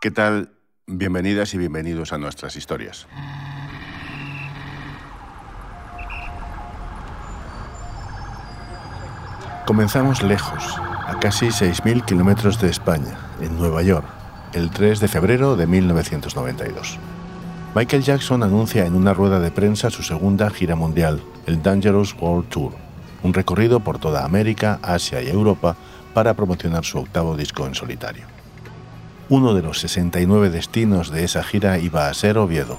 ¿Qué tal? Bienvenidas y bienvenidos a nuestras historias. Comenzamos lejos, a casi 6.000 kilómetros de España, en Nueva York, el 3 de febrero de 1992. Michael Jackson anuncia en una rueda de prensa su segunda gira mundial, el Dangerous World Tour, un recorrido por toda América, Asia y Europa para promocionar su octavo disco en solitario. Uno de los 69 destinos de esa gira iba a ser Oviedo,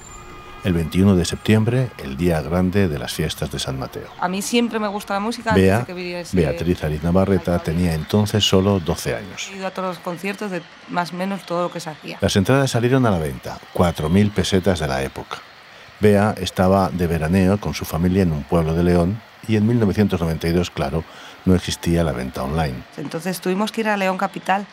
el 21 de septiembre, el día grande de las fiestas de San Mateo. A mí siempre me gusta la música. Bea, Beatriz Ariz Navarreta tenía entonces solo 12 años. He ido a todos los conciertos de más o menos todo lo que se hacía. Las entradas salieron a la venta, 4.000 pesetas de la época. Bea estaba de veraneo con su familia en un pueblo de León y en 1992, claro, no existía la venta online. Entonces tuvimos que ir a León Capital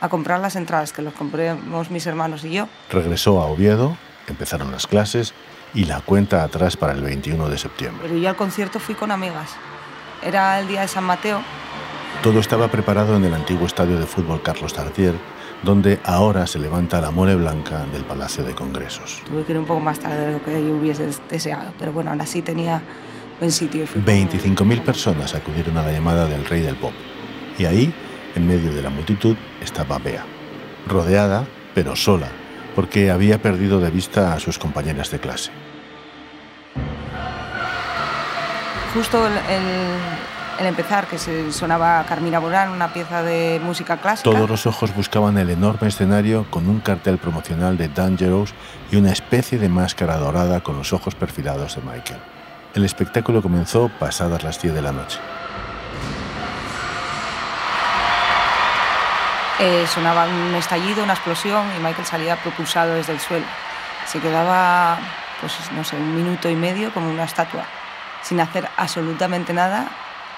a comprar las entradas, que los compramos mis hermanos y yo. Regresó a Oviedo Empezaron las clases y la cuenta atrás para el 21 de septiembre. Pero yo al concierto fui con amigas. Era el día de San Mateo. Todo estaba preparado en el antiguo estadio de fútbol Carlos Tartier, donde ahora se levanta la mole blanca del Palacio de Congresos. Tuve que ir un poco más tarde de lo que yo hubiese deseado, pero bueno, aún así tenía. 25.000 personas acudieron a la llamada del rey del pop. Y ahí, en medio de la multitud, estaba Bea, rodeada, pero sola, porque había perdido de vista a sus compañeras de clase. Justo el, empezar, que se sonaba Carmina Borán, una pieza de música clásica. Todos los ojos buscaban el enorme escenario con un cartel promocional de Dangerous y una especie de máscara dorada con los ojos perfilados de Michael. El espectáculo comenzó pasadas las 10 de la noche. Eh, sonaba un estallido, una explosión y Michael salía propulsado desde el suelo. Se quedaba, pues no sé, un minuto y medio como una estatua, sin hacer absolutamente nada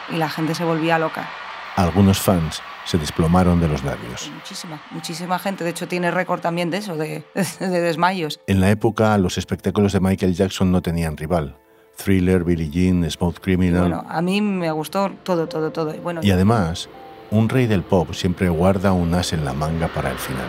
y la gente se volvía loca. Algunos fans se desplomaron de los nervios. Muchísima, muchísima gente. De hecho, tiene récord también de eso, de, de, desmayos. En la época, los espectáculos de Michael Jackson no tenían rival. Thriller, Billie Jean, Smooth Criminal. Bueno, a mí me gustó todo, todo, todo. Bueno, y además, un rey del pop siempre guarda un as en la manga para el final.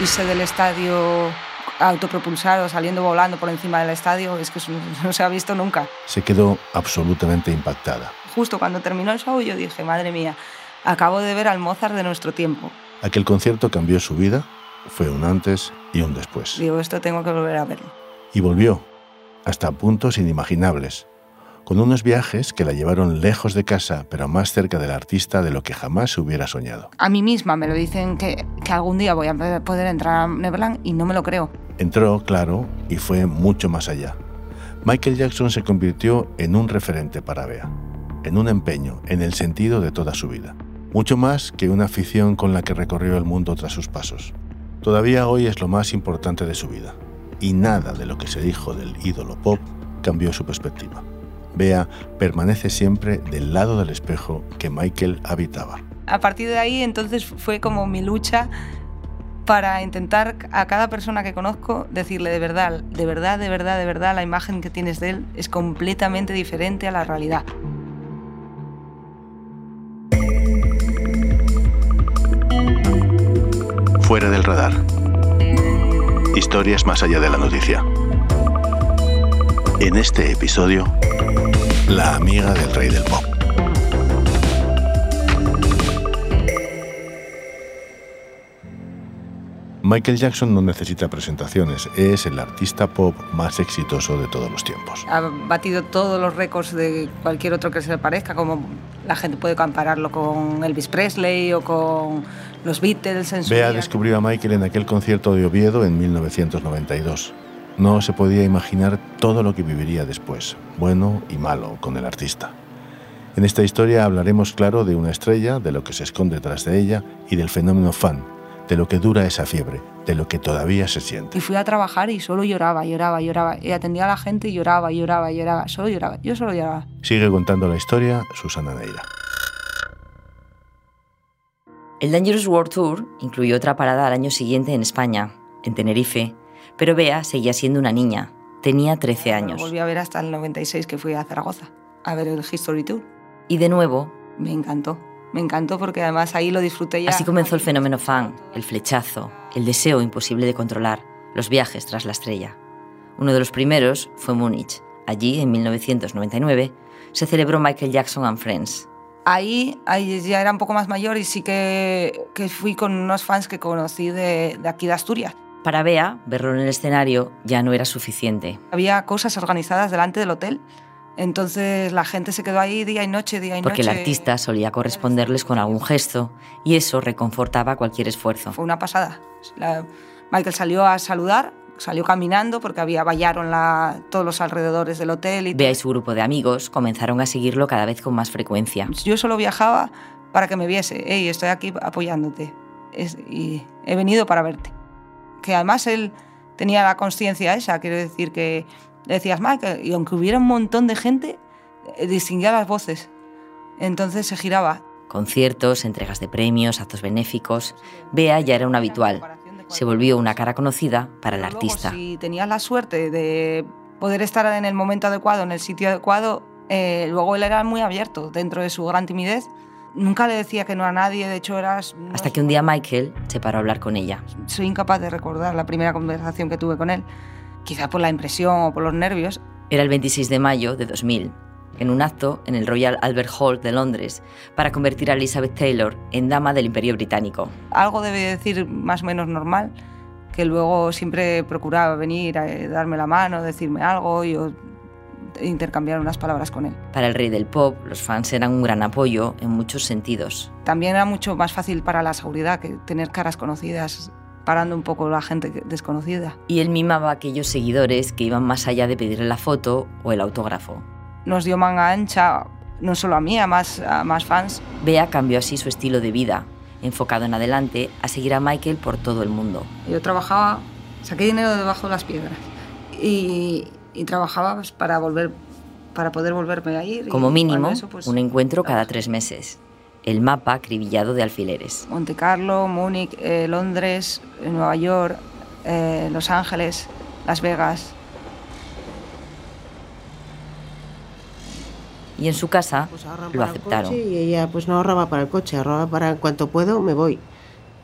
Irse del estadio autopropulsado, saliendo volando por encima del estadio, es que no se ha visto nunca. Se quedó absolutamente impactada. Justo cuando terminó el show yo dije, madre mía, acabo de ver al Mozart de nuestro tiempo. Aquel concierto cambió su vida, fue un antes y un después. Digo, esto tengo que volver a verlo. Y volvió, hasta puntos inimaginables, con unos viajes que la llevaron lejos de casa, pero más cerca del artista de lo que jamás hubiera soñado. A mí misma me lo dicen que, que algún día voy a poder entrar a Neverland y no me lo creo. Entró, claro, y fue mucho más allá. Michael Jackson se convirtió en un referente para Bea, en un empeño, en el sentido de toda su vida. Mucho más que una afición con la que recorrió el mundo tras sus pasos. Todavía hoy es lo más importante de su vida, y nada de lo que se dijo del ídolo pop cambió su perspectiva. Bea permanece siempre del lado del espejo que Michael habitaba. A partir de ahí entonces fue como mi lucha para intentar a cada persona que conozco decirle de verdad, de verdad, de verdad, de verdad, la imagen que tienes de él es completamente diferente a la realidad. Fuera del radar. Historias más allá de la noticia. En este episodio, la amiga del rey del pop. Michael Jackson no necesita presentaciones, es el artista pop más exitoso de todos los tiempos. Ha batido todos los récords de cualquier otro que se le parezca, como la gente puede compararlo con Elvis Presley o con los Beatles en su Bea descubrió a Michael en aquel concierto de Oviedo en 1992. No se podía imaginar todo lo que viviría después, bueno y malo, con el artista. En esta historia hablaremos, claro, de una estrella, de lo que se esconde detrás de ella y del fenómeno fan, de lo que dura esa fiebre, de lo que todavía se siente. Y fui a trabajar y solo lloraba, lloraba, lloraba. Y atendía a la gente y lloraba, lloraba, lloraba. Solo lloraba, yo solo lloraba. Sigue contando la historia Susana Neira. El Dangerous World Tour incluyó otra parada al año siguiente en España, en Tenerife, pero Bea seguía siendo una niña. Tenía 13 años. volví a ver hasta el 96 que fui a Zaragoza a ver el History Tour. Y de nuevo... Me encantó. Me encantó porque además ahí lo disfruté ya. Así comenzó el fenómeno fan, el flechazo, el deseo imposible de controlar, los viajes tras la estrella. Uno de los primeros fue Múnich. Allí, en 1999, se celebró Michael Jackson and Friends. Ahí, ahí ya era un poco más mayor y sí que, que fui con unos fans que conocí de, de aquí de Asturias. Para Bea, verlo en el escenario ya no era suficiente. Había cosas organizadas delante del hotel entonces la gente se quedó ahí día y noche, día y Porque noche. el artista solía corresponderles con algún gesto y eso reconfortaba cualquier esfuerzo. Fue una pasada. La- Michael salió a saludar, salió caminando porque había vallaron la, todos los alrededores del hotel y Bea y su grupo de amigos comenzaron a seguirlo cada vez con más frecuencia. Yo solo viajaba para que me viese. Hey, estoy aquí apoyándote. Es- y he venido para verte. Que además él tenía la conciencia esa, quiero decir que le decías, Michael, y aunque hubiera un montón de gente, eh, distinguía las voces. Entonces se giraba. Conciertos, entregas de premios, actos benéficos. Bea ya era un habitual. Se volvió una cara conocida para el Luego, artista. si tenías la suerte de poder estar en el momento adecuado, en el sitio adecuado, eh, luego él era muy abierto dentro de su gran timidez. Nunca le decía que no a nadie, de hecho eras... no Hasta que un día Michael se paró a hablar con ella. soy incapaz de recordar la primera conversación que tuve con él. Quizá por la impresión o por los nervios. Era el 26 de mayo de 2000, en un acto en el Royal Albert Hall de Londres para convertir a Elizabeth Taylor en dama del Imperio Británico. Algo debe decir más o menos normal, que luego siempre procuraba venir a eh, darme la mano, decirme algo y intercambiar unas palabras con él. Para el rey del pop, los fans eran un gran apoyo en muchos sentidos. También era mucho más fácil para la seguridad que tener caras conocidas, parando un poco la gente desconocida. Y él mimaba a aquellos seguidores que iban más allá de pedirle la foto o el autógrafo. Nos dio manga ancha, no solo a mí, a más, a más fans. Bea cambió así su estilo de vida, enfocado en adelante a seguir a Michael por todo el mundo. Yo trabajaba, saqué dinero debajo de las piedras y, y trabajaba pues, para volver, para poder volverme a ir. Como mínimo, eso, pues, un encuentro cada tres meses. El mapa acribillado de alfileres. Monte Carlo, Múnich, eh, Londres, eh, Nueva York, eh, Los Ángeles, Las Vegas. Y en su casa Pues lo el aceptaron. coche y ella pues no ahorraba para el coche, ahorraba para en cuanto puedo me voy.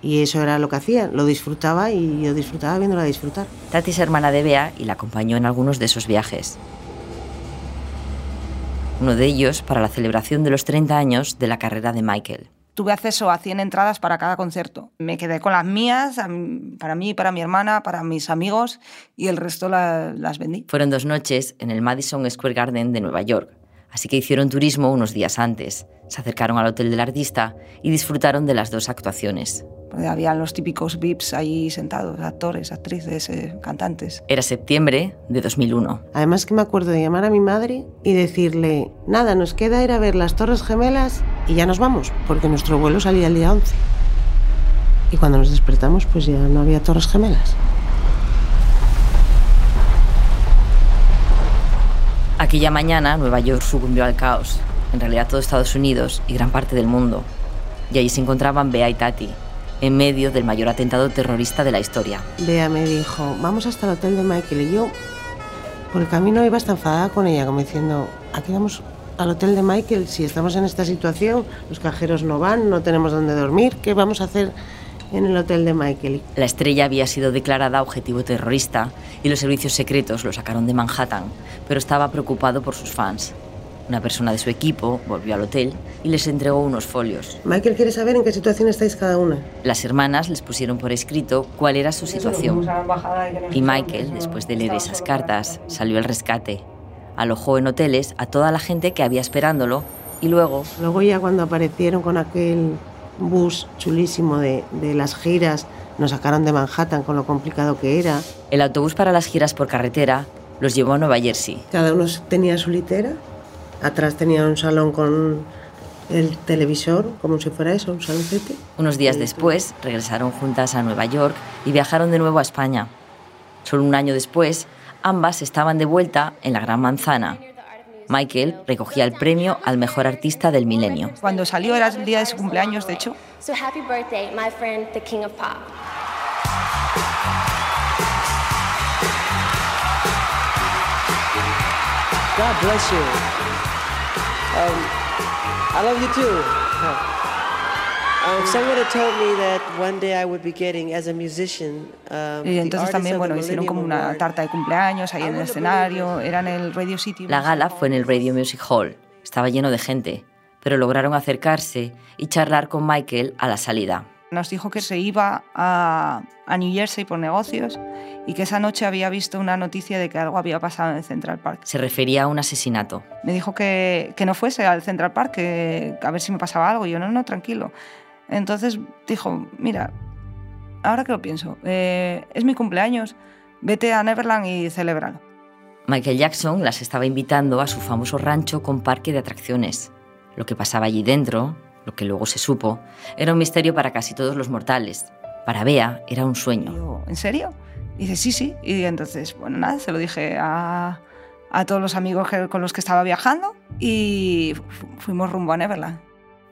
Y eso era lo que hacía, lo disfrutaba y yo disfrutaba viéndola disfrutar. Tati es hermana de Bea y la acompañó en algunos de esos viajes. Uno de ellos para la celebración de los 30 años de la carrera de Michael. Tuve acceso a 100 entradas para cada concierto. Me quedé con las mías, para mí, para mi hermana, para mis amigos, y el resto la- las vendí. Fueron dos noches en el Madison Square Garden de Nueva York, así que hicieron turismo unos días antes. Se acercaron al hotel del artista y disfrutaron de las dos actuaciones. Habían los típicos VIPs ahí sentados, actores, actrices, eh, cantantes. Era septiembre de 2001. Además que me acuerdo de llamar a mi madre y decirle, nada, nos queda ir a ver las Torres Gemelas y ya nos vamos, porque nuestro vuelo salía el día 11. Y cuando nos despertamos pues ya no había Torres Gemelas. Aquella mañana Nueva York sucumbió al caos, en realidad todo Estados Unidos y gran parte del mundo. Y allí se encontraban Bea y Tati, en medio del mayor atentado terrorista de la historia. Bea me dijo, vamos hasta el hotel de Michael y yo por el camino iba hasta enfadada con ella, como diciendo, aquí vamos al hotel de Michael, si estamos en esta situación, los cajeros no van, no tenemos dónde dormir, ¿qué vamos a hacer en el hotel de Michael? La estrella había sido declarada objetivo terrorista y los servicios secretos lo sacaron de Manhattan, pero estaba preocupado por sus fans. Una persona de su equipo volvió al hotel y les entregó unos folios. Michael quiere saber en qué situación estáis cada una. Las hermanas les pusieron por escrito cuál era su situación. Y Michael, después de leer esas cartas, salió al rescate. Alojó en hoteles a toda la gente que había esperándolo y luego Luego ya cuando aparecieron con aquel bus chulísimo de, de las giras, nos sacaron de Manhattan con lo complicado que era. el autobús para las giras por carretera los llevó a Nueva Jersey. Cada uno tenía su litera. Atrás tenía un salón con el televisor, como si fuera eso, un saloncete. Unos días después regresaron juntas a Nueva York y viajaron de nuevo a España. Solo un año después, ambas estaban de vuelta en la Gran Manzana. Michael recogía el premio al mejor artista del milenio. Cuando salió era el día de su cumpleaños, de hecho. So happy birthday, my friend, the king of pop. God bless you. Um, I love you too. Y the entonces también, bueno, hicieron como una tarta de cumpleaños ahí en el escenario, era en el Radio City. La gala fue en el Radio Music Hall. Estaba lleno de gente, pero lograron acercarse y charlar con Michael a la salida. Nos dijo que se iba a, a New Jersey por negocios y que esa noche había visto una noticia de que algo había pasado en el Central Park. Se refería a un asesinato. Me dijo que, que no fuese al Central Park, que a ver si me pasaba algo. Y yo, no, no, tranquilo. Entonces dijo, mira, ahora que lo pienso, eh, es mi cumpleaños, vete a Neverland y celébralo. Michael Jackson las estaba invitando a su famoso rancho con parque de atracciones. Lo que pasaba allí dentro, lo que luego se supo, era un misterio para casi todos los mortales. Para Bea era un sueño. yo, ¿en serio? Y dice, sí, sí. Y entonces, bueno, nada, se lo dije a, a todos los amigos que- con los que estaba viajando y fu- fuimos rumbo a Neverland.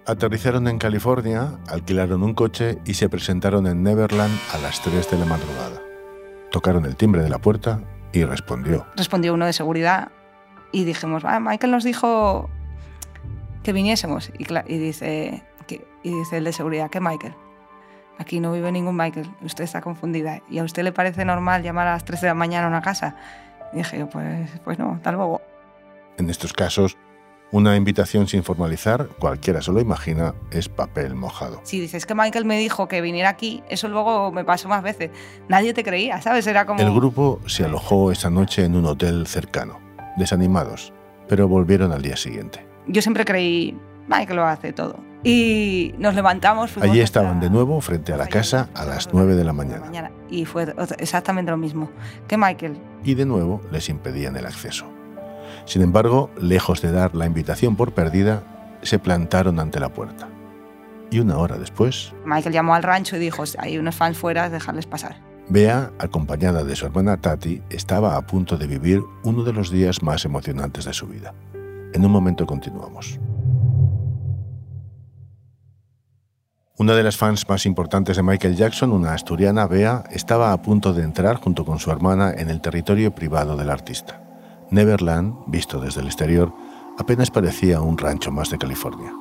Aterrizaron en California, alquilaron un coche y se presentaron en Neverland a las 3 de la madrugada. Tocaron el timbre de la puerta y respondió. Respondió uno de seguridad y dijimos, "Ah, Michael nos dijo que viniésemos. Y, y dice, que, y dice el de seguridad, ¿qué Michael? Aquí no vive ningún Michael, usted está confundida. ¿Y a usted le parece normal llamar a las 3 de la mañana a una casa? Y dije, pues, pues no, hasta luego. En estos casos, una invitación sin formalizar, cualquiera se lo imagina, es papel mojado. Si dices que Michael me dijo que viniera aquí, eso luego me pasó más veces. Nadie te creía, ¿sabes? Era como... El grupo se alojó esa noche en un hotel cercano, desanimados, pero volvieron al día siguiente. Yo siempre creí, Michael lo hace todo. Y nos levantamos. Allí estaban de nuevo frente a la casa a las 9 de la mañana Y fue exactamente lo mismo. Que Michael, y de nuevo les impedían el acceso. Sin embargo, lejos de dar la invitación por perdida, se plantaron ante la puerta. Y una hora después, Michael llamó al rancho y dijo, hay unos fans fuera, dejarles pasar. Bea, acompañada de su hermana Tati, estaba a punto de vivir uno de los días más emocionantes de su vida. En un momento continuamos. Una de las fans más importantes de Michael Jackson, una asturiana, Bea, estaba a punto de entrar junto con su hermana en el territorio privado del artista. Neverland, visto desde el exterior, apenas parecía un rancho más de California.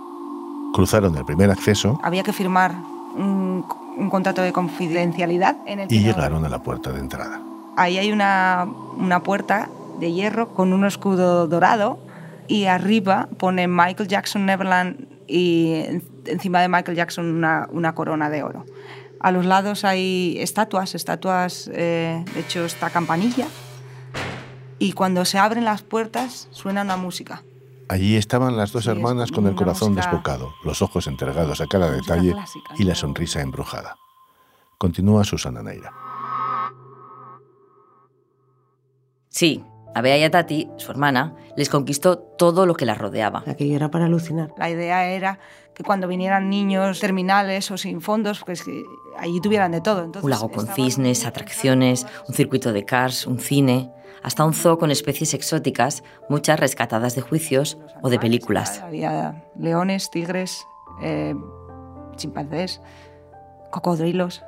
Cruzaron el primer acceso Había que firmar un, un contrato de confidencialidad en el que y no- llegaron a la puerta de entrada. Ahí hay una, una puerta de hierro con un escudo dorado y arriba pone Michael Jackson Neverland y en- encima de Michael Jackson una, una corona de oro. A los lados hay estatuas, estatuas, eh, de hecho esta campanilla. Y cuando se abren las puertas suena una música. Allí estaban las dos Sí, hermanas con el corazón música- desbocado, los ojos entregados a cada detalle clásica, y la sonrisa embrujada. Continúa Susana Neira. Sí, a Bea y a Tati, su hermana, les conquistó todo lo que las rodeaba. Aquello era para alucinar. La idea era que cuando vinieran niños terminales o sin fondos, pues que allí tuvieran de todo. Entonces, Un lago con cisnes, atracciones, un circuito de cars, un cine, hasta un zoo con especies exóticas, muchas rescatadas de juicios o de películas. Había leones, tigres, eh, chimpancés, cocodrilos,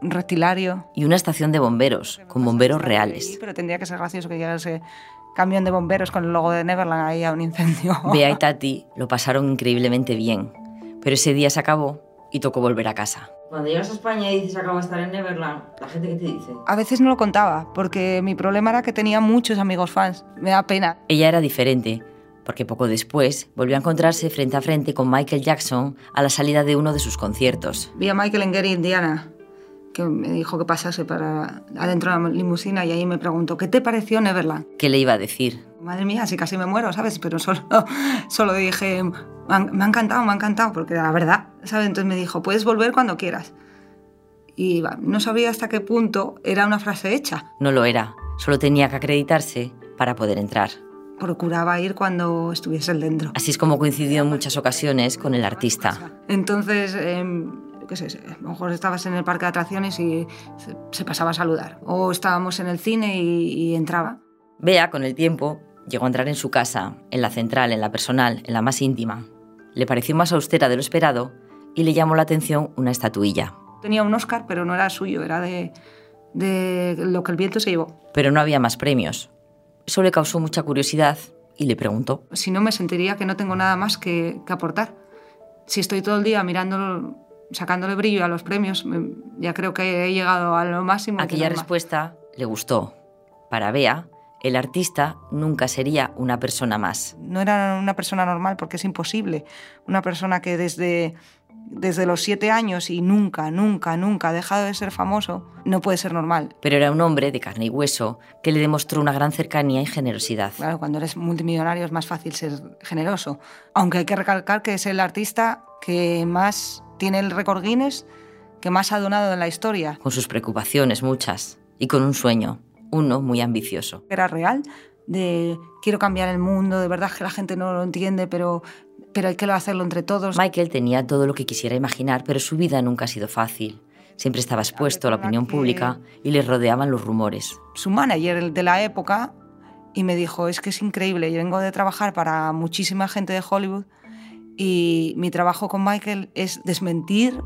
un reptilario. Y una estación de bomberos, con bomberos reales. Pero tendría que ser gracioso que llegase camión de bomberos con el logo de Neverland ahí a un incendio. Bea y Tati lo pasaron increíblemente bien, pero ese día se acabó y tocó volver a casa. Cuando llegas a España y dices acabo de estar en Neverland, ¿la gente qué te dice? A veces no lo contaba, porque mi problema era que tenía muchos amigos fans. Me da pena. Ella era diferente, porque poco después volvió a encontrarse frente a frente con Michael Jackson a la salida de uno de sus conciertos. Vi a Michael en Gary, Indiana, que me dijo que pasase para adentro de la limusina y ahí me preguntó, ¿qué te pareció Neverland? ¿Qué le iba a decir? Madre mía, si casi me muero, ¿sabes? Pero solo, solo dije, me ha, me ha encantado, me ha encantado, porque la verdad, ¿sabes? Entonces me dijo, puedes volver cuando quieras. Y no sabía hasta qué punto era una frase hecha. No lo era, solo tenía que acreditarse para poder entrar. Procuraba ir cuando estuviese él dentro. Así es como coincidió en muchas ocasiones con el artista. Entonces, eh, qué sé, a lo mejor estabas en el parque de atracciones y se, se pasaba a saludar. O estábamos en el cine y, y entraba. Bea, con el tiempo, llegó a entrar en su casa, en la central, en la personal, en la más íntima. Le pareció más austera de lo esperado y le llamó la atención una estatuilla. Tenía un Oscar, pero no era suyo, era de, de lo que el viento se llevó. Pero no había más premios. Eso le causó mucha curiosidad y le preguntó. Si no, me sentiría que no tengo nada más que, que aportar. Si estoy todo el día mirando sacándole brillo a los premios, ya creo que he llegado a lo máximo. Aquella respuesta le gustó. Para Bea, el artista nunca sería una persona más. No era una persona normal porque es imposible. Una persona que desde, desde los siete años y nunca, nunca, nunca ha dejado de ser famoso, no puede ser normal. Pero era un hombre de carne y hueso que le demostró una gran cercanía y generosidad. Claro, cuando eres multimillonario es más fácil ser generoso. Aunque hay que recalcar que es el artista que más tiene el récord Guinness, que más ha donado en la historia. Con sus preocupaciones, muchas, y con un sueño uno muy ambicioso. Era real, de quiero cambiar el mundo, de verdad que la gente no lo entiende, pero, pero hay que hacerlo entre todos. Michael tenía todo lo que quisiera imaginar, pero su vida nunca ha sido fácil. Siempre estaba expuesto a la opinión pública y le rodeaban los rumores. Su manager de la época y me dijo, es que es increíble, yo vengo de trabajar para muchísima gente de Hollywood y mi trabajo con Michael es desmentir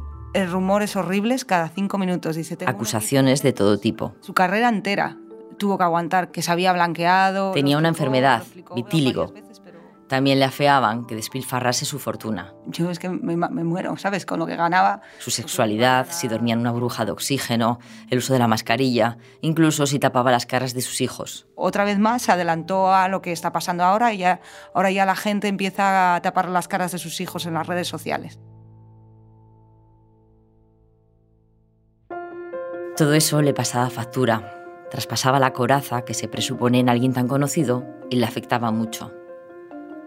rumores horribles cada cinco minutos. Dice, Acusaciones de todo tipo. Su carrera entera tuvo que aguantar que se había blanqueado. Tenía una enfermedad, vitíligo. También le afeaban que despilfarrase su fortuna. Yo es que me, muero, ¿sabes? Con lo que ganaba. Su sexualidad, si dormía en una bruja de oxígeno, el uso de la mascarilla, incluso si tapaba las caras de sus hijos. Otra vez más se adelantó a lo que está pasando ahora y ya, ahora ya la gente empieza a tapar las caras de sus hijos en las redes sociales. Todo eso le pasaba factura traspasaba la coraza que se presupone en alguien tan conocido y le afectaba mucho.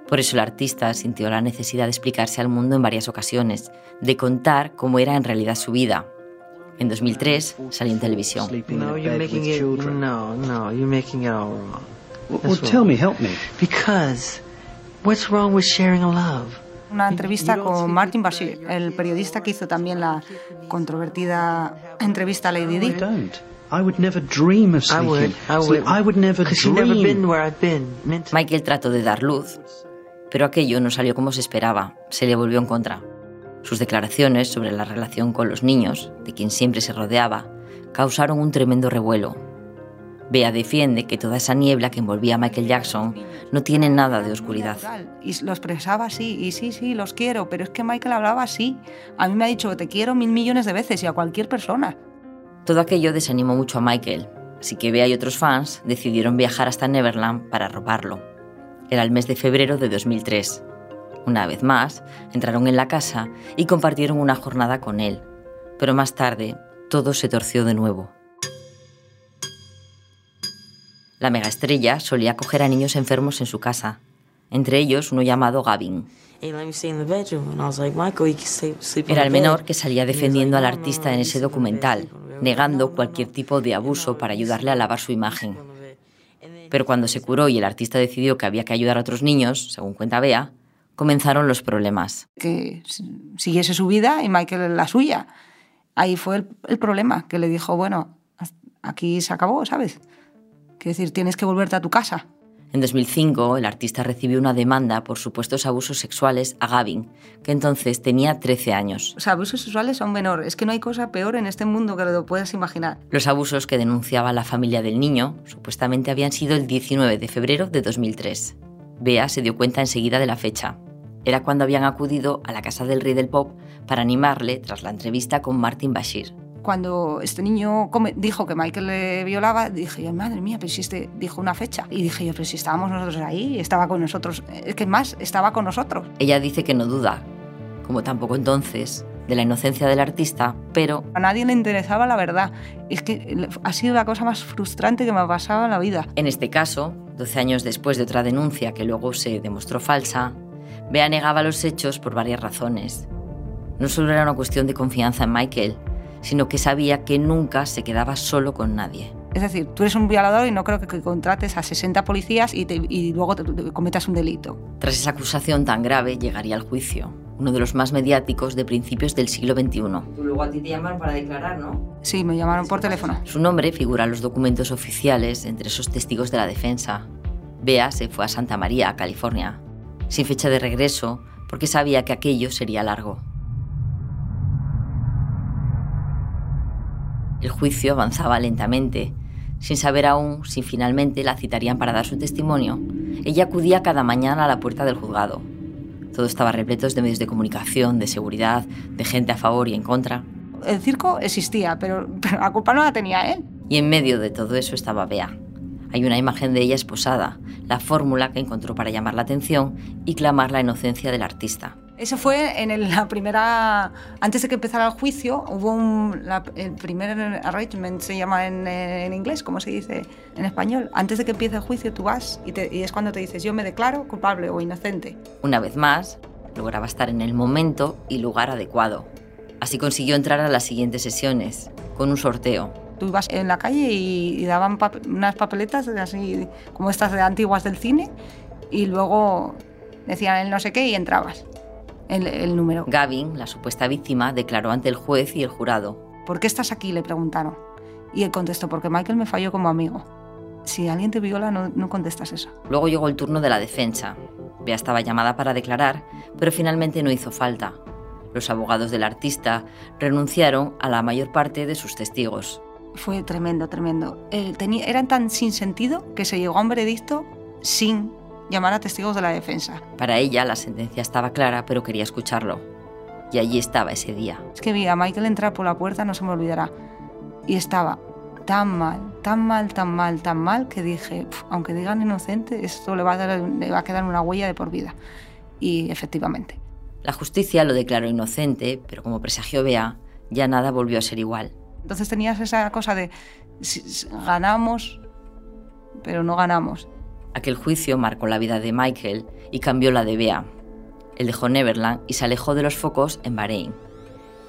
Por eso el artista sintió la necesidad de explicarse al mundo en varias ocasiones, de contar cómo era en realidad su vida. En 2003 salió en televisión. No, you're making it, no, no, you're making it all wrong. Well, tell me, help me. Because what's wrong with sharing a love? Una entrevista con Martin Bashir, el periodista que hizo también la controvertida entrevista a Lady Di. Michael trató de dar luz, pero aquello no salió como se esperaba, se le volvió en contra. Sus declaraciones sobre la relación con los niños, de quien siempre se rodeaba, causaron un tremendo revuelo. Bea defiende que toda esa niebla que envolvía a Michael Jackson no tiene nada de oscuridad. Y lo expresaba así, y sí, sí, los quiero, pero es que Michael hablaba así. A mí me ha dicho, te quiero mil millones de veces y a cualquier persona. Todo aquello desanimó mucho a Michael, así que Bea y otros fans decidieron viajar hasta Neverland para robarlo. Era el mes de febrero de 2003. Una vez más, entraron en la casa y compartieron una jornada con él. Pero más tarde, todo se torció de nuevo. La megaestrella solía acoger a niños enfermos en su casa, entre ellos uno llamado Gavin. Era el menor que salía defendiendo al artista en ese documental, negando cualquier tipo de abuso para ayudarle a lavar su imagen. Pero cuando se curó y el artista decidió que había que ayudar a otros niños, según cuenta Bea, comenzaron los problemas. Que siguiese su vida y Michael la suya. Ahí fue el, problema, que le dijo, bueno, aquí se acabó, ¿sabes? Quiere decir, tienes que volverte a tu casa. En 2005, el artista recibió una demanda por supuestos abusos sexuales a Gavin, que entonces tenía 13 años. O sea, abusos sexuales son menores. Es que no hay cosa peor en este mundo que lo puedas imaginar. Los abusos que denunciaba la familia del niño supuestamente habían sido el 19 de febrero de 2003. Bea se dio cuenta enseguida de la fecha. Era cuando habían acudido a la casa del rey del pop para animarle tras la entrevista con Martin Bashir cuando este niño dijo que Michael le violaba, dije yo, madre mía, pero si este dijo una fecha. Y dije yo, pero si estábamos nosotros ahí, estaba con nosotros. Es que más, estaba con nosotros. Ella dice que no duda, como tampoco entonces, de la inocencia del artista, pero... A nadie le interesaba la verdad. Es que ha sido la cosa más frustrante que me ha pasado en la vida. En este caso, 12 años después de otra denuncia que luego se demostró falsa, Bea negaba los hechos por varias razones. No solo era una cuestión de confianza en Michael, sino que sabía que nunca se quedaba solo con nadie. Es decir, tú eres un violador y no creo que contrates a 60 policías y, luego cometas un delito. Tras esa acusación tan grave llegaría el juicio, uno de los más mediáticos de principios del siglo XXI. Luego a ti te llamaron para declarar, ¿no? Sí, me llamaron por teléfono. Su nombre figura en los documentos oficiales entre esos testigos de la defensa. Bea se fue a Santa María, California, sin fecha de regreso, porque sabía que aquello sería largo. El juicio avanzaba lentamente. Sin saber aún si finalmente la citarían para dar su testimonio, ella acudía cada mañana a la puerta del juzgado. Todo estaba repleto de medios de comunicación, de seguridad, de gente a favor y en contra. El circo existía, pero, pero la culpa no la tenía él. Y en medio de todo eso estaba Bea. Hay una imagen de ella esposada, la fórmula que encontró para llamar la atención y clamar la inocencia del artista. Eso fue en la primera. Antes de que empezara el juicio, hubo un, el primer arraignment, se llama en, en, inglés, ¿cómo se dice en español? Antes de que empiece el juicio, tú vas y, te, y, es cuando te dices, yo me declaro culpable o inocente. Una vez más, lograba estar en el momento y lugar adecuado. Así consiguió entrar a las siguientes sesiones, con un sorteo. Tú ibas en la calle y, y daban pap unas papeletas así como estas de antiguas del cine y luego decían el no sé qué y entrabas el, el, número. Gavin, la supuesta víctima, declaró ante el juez y el jurado. ¿Por qué estás aquí? le preguntaron. Y él contestó, porque Michael me falló como amigo. Si alguien te viola, no, no contestas eso. Luego llegó el turno de la defensa. Bea estaba llamada para declarar, pero finalmente no hizo falta. Los abogados del artista renunciaron a la mayor parte de sus testigos. Fue tremendo, tremendo. Eh, tenía, eran tan sin sentido que se llegó a un veredicto sin llamar a testigos de la defensa. Para ella la sentencia estaba clara, pero quería escucharlo. Y allí estaba ese día. Es que vi a Michael entrar por la puerta, no se me olvidará. Y estaba tan mal, tan mal, tan mal, tan mal, que dije, aunque digan inocente, esto le va, a dar, le va a quedar una huella de por vida. Y efectivamente. La justicia lo declaró inocente, pero como presagió Bea, ya nada volvió a ser igual. Entonces tenías esa cosa de ganamos, pero no ganamos. Aquel juicio marcó la vida de Michael y cambió la de Bea. Él dejó Neverland y se alejó de los focos en Bahrein.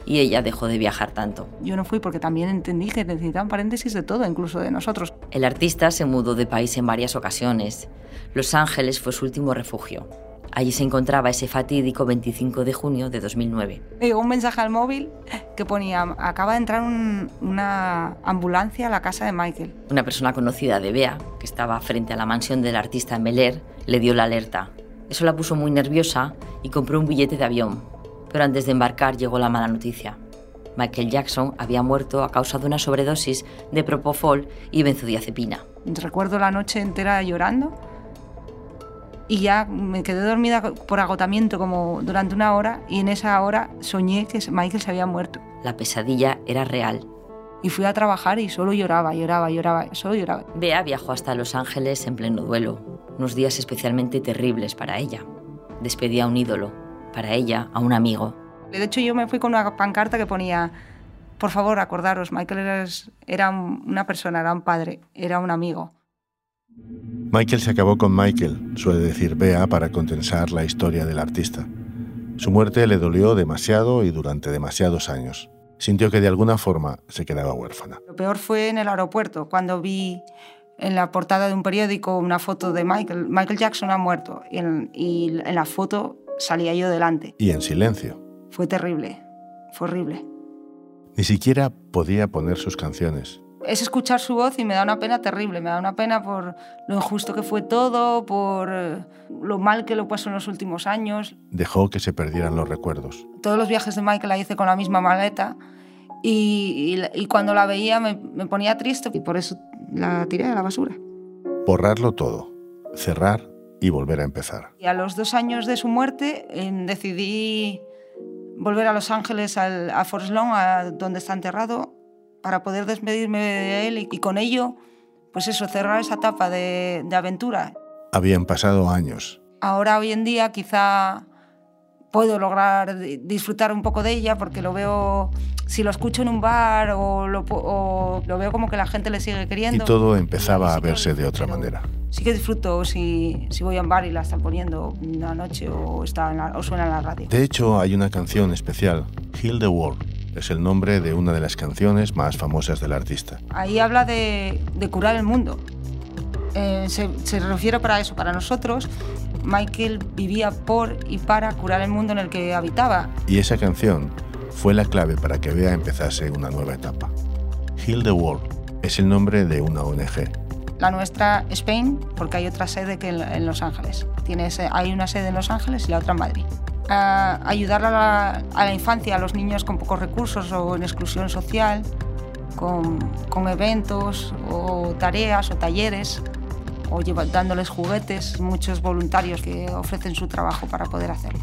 Y ella dejó de viajar tanto. Yo no fui porque también entendí que necesitaban paréntesis de todo, incluso de nosotros. El artista se mudó de país en varias ocasiones. Los Ángeles fue su último refugio. Allí se encontraba ese fatídico 25 de junio de 2009. Me llegó un mensaje al móvil que ponía, acaba de entrar un, una ambulancia a la casa de Michael. Una persona conocida de Bea, que estaba frente a la mansión del artista en Bel Air, le dio la alerta. Eso la puso muy nerviosa y compró un billete de avión. Pero antes de embarcar llegó la mala noticia. Michael Jackson había muerto a causa de una sobredosis de propofol y benzodiazepina. Recuerdo la noche entera llorando y ya me quedé dormida por agotamiento como durante una hora y en esa hora soñé que Michael se había muerto. La pesadilla era real. Y fui a trabajar y solo lloraba, lloraba, lloraba, solo lloraba. Bea viajó hasta Los Ángeles en pleno duelo, unos días especialmente terribles para ella. Despedía a un ídolo, para ella a un amigo. De hecho yo me fui con una pancarta que ponía, por favor acordaros, Michael era, era una persona, era un padre, era un amigo. Michael se acabó con Michael, suele decir Bea para condensar la historia del artista. Su muerte le dolió demasiado y durante demasiados años. Sintió que de alguna forma se quedaba huérfana. Lo peor fue en el aeropuerto, cuando vi en la portada de un periódico una foto de Michael. Michael Jackson ha muerto y en, y en la foto salía yo delante. Y en silencio. Fue terrible, fue horrible. Ni siquiera podía poner sus canciones es escuchar su voz y me da una pena terrible, me da una pena por lo injusto que fue todo, por lo mal que lo pasó en los últimos años. Dejó que se perdieran los recuerdos. Todos los viajes de Michael la hice con la misma maleta y, y, y cuando la veía me, me, ponía triste y por eso la tiré a la basura. Borrarlo todo, cerrar y volver a empezar. Y a los dos años de su muerte eh, decidí volver a Los Ángeles, al, a Forest Lawn, a donde está enterrado, para poder despedirme de él y, y con ello, pues eso, cerrar esa etapa de, de, aventura. Habían pasado años. Ahora, hoy en día, quizá puedo lograr disfrutar un poco de ella porque lo veo, si lo escucho en un bar o lo, o lo veo como que la gente le sigue queriendo. Y todo empezaba a verse de otra manera. Sí que disfruto si, si voy a un bar y la están poniendo una noche o, está en la, o suena en la radio. De hecho, hay una canción especial, Heal the World, es el nombre de una de las canciones más famosas del artista. Ahí habla de, de curar el mundo. Eh, se, se, refiere para eso, para nosotros. Michael vivía por y para curar el mundo en el que habitaba. Y esa canción fue la clave para que Bea empezase una nueva etapa. Heal the World es el nombre de una ONG. La nuestra Spain, porque hay otra sede que en, Los Ángeles. Tiene, hay una sede en Los Ángeles y la otra en Madrid a ayudar a la, a la, infancia, a los niños con pocos recursos o en exclusión social, con, con, eventos o tareas o talleres o dándoles juguetes, muchos voluntarios que ofrecen su trabajo para poder hacerlo.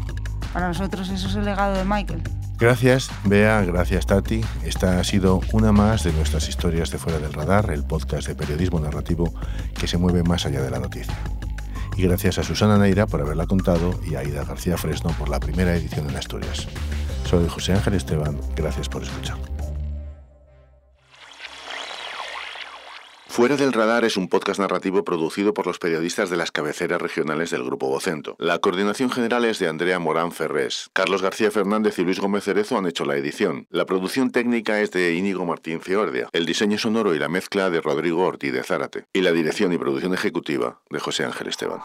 Para nosotros eso es el legado de Michael. Gracias, Bea, gracias, Tati. Esta ha sido una más de nuestras historias de Fuera del Radar, el podcast de periodismo narrativo que se mueve más allá de la noticia. Y gracias a Susana Neira por haberla contado y a Aida García Fresno por la primera edición en Asturias. Soy José Ángel Esteban, gracias por escuchar. Fuera del Radar es un podcast narrativo producido por los periodistas de las cabeceras regionales del Grupo Vocento. La coordinación general es de Andrea Morán Ferrés. Carlos García Fernández y Luis Gómez Cerezo han hecho la edición. La producción técnica es de Íñigo Martín Fiordia. El diseño sonoro y la mezcla de Rodrigo Ortiz de Zárate. Y la dirección y producción ejecutiva de José Ángel Esteban.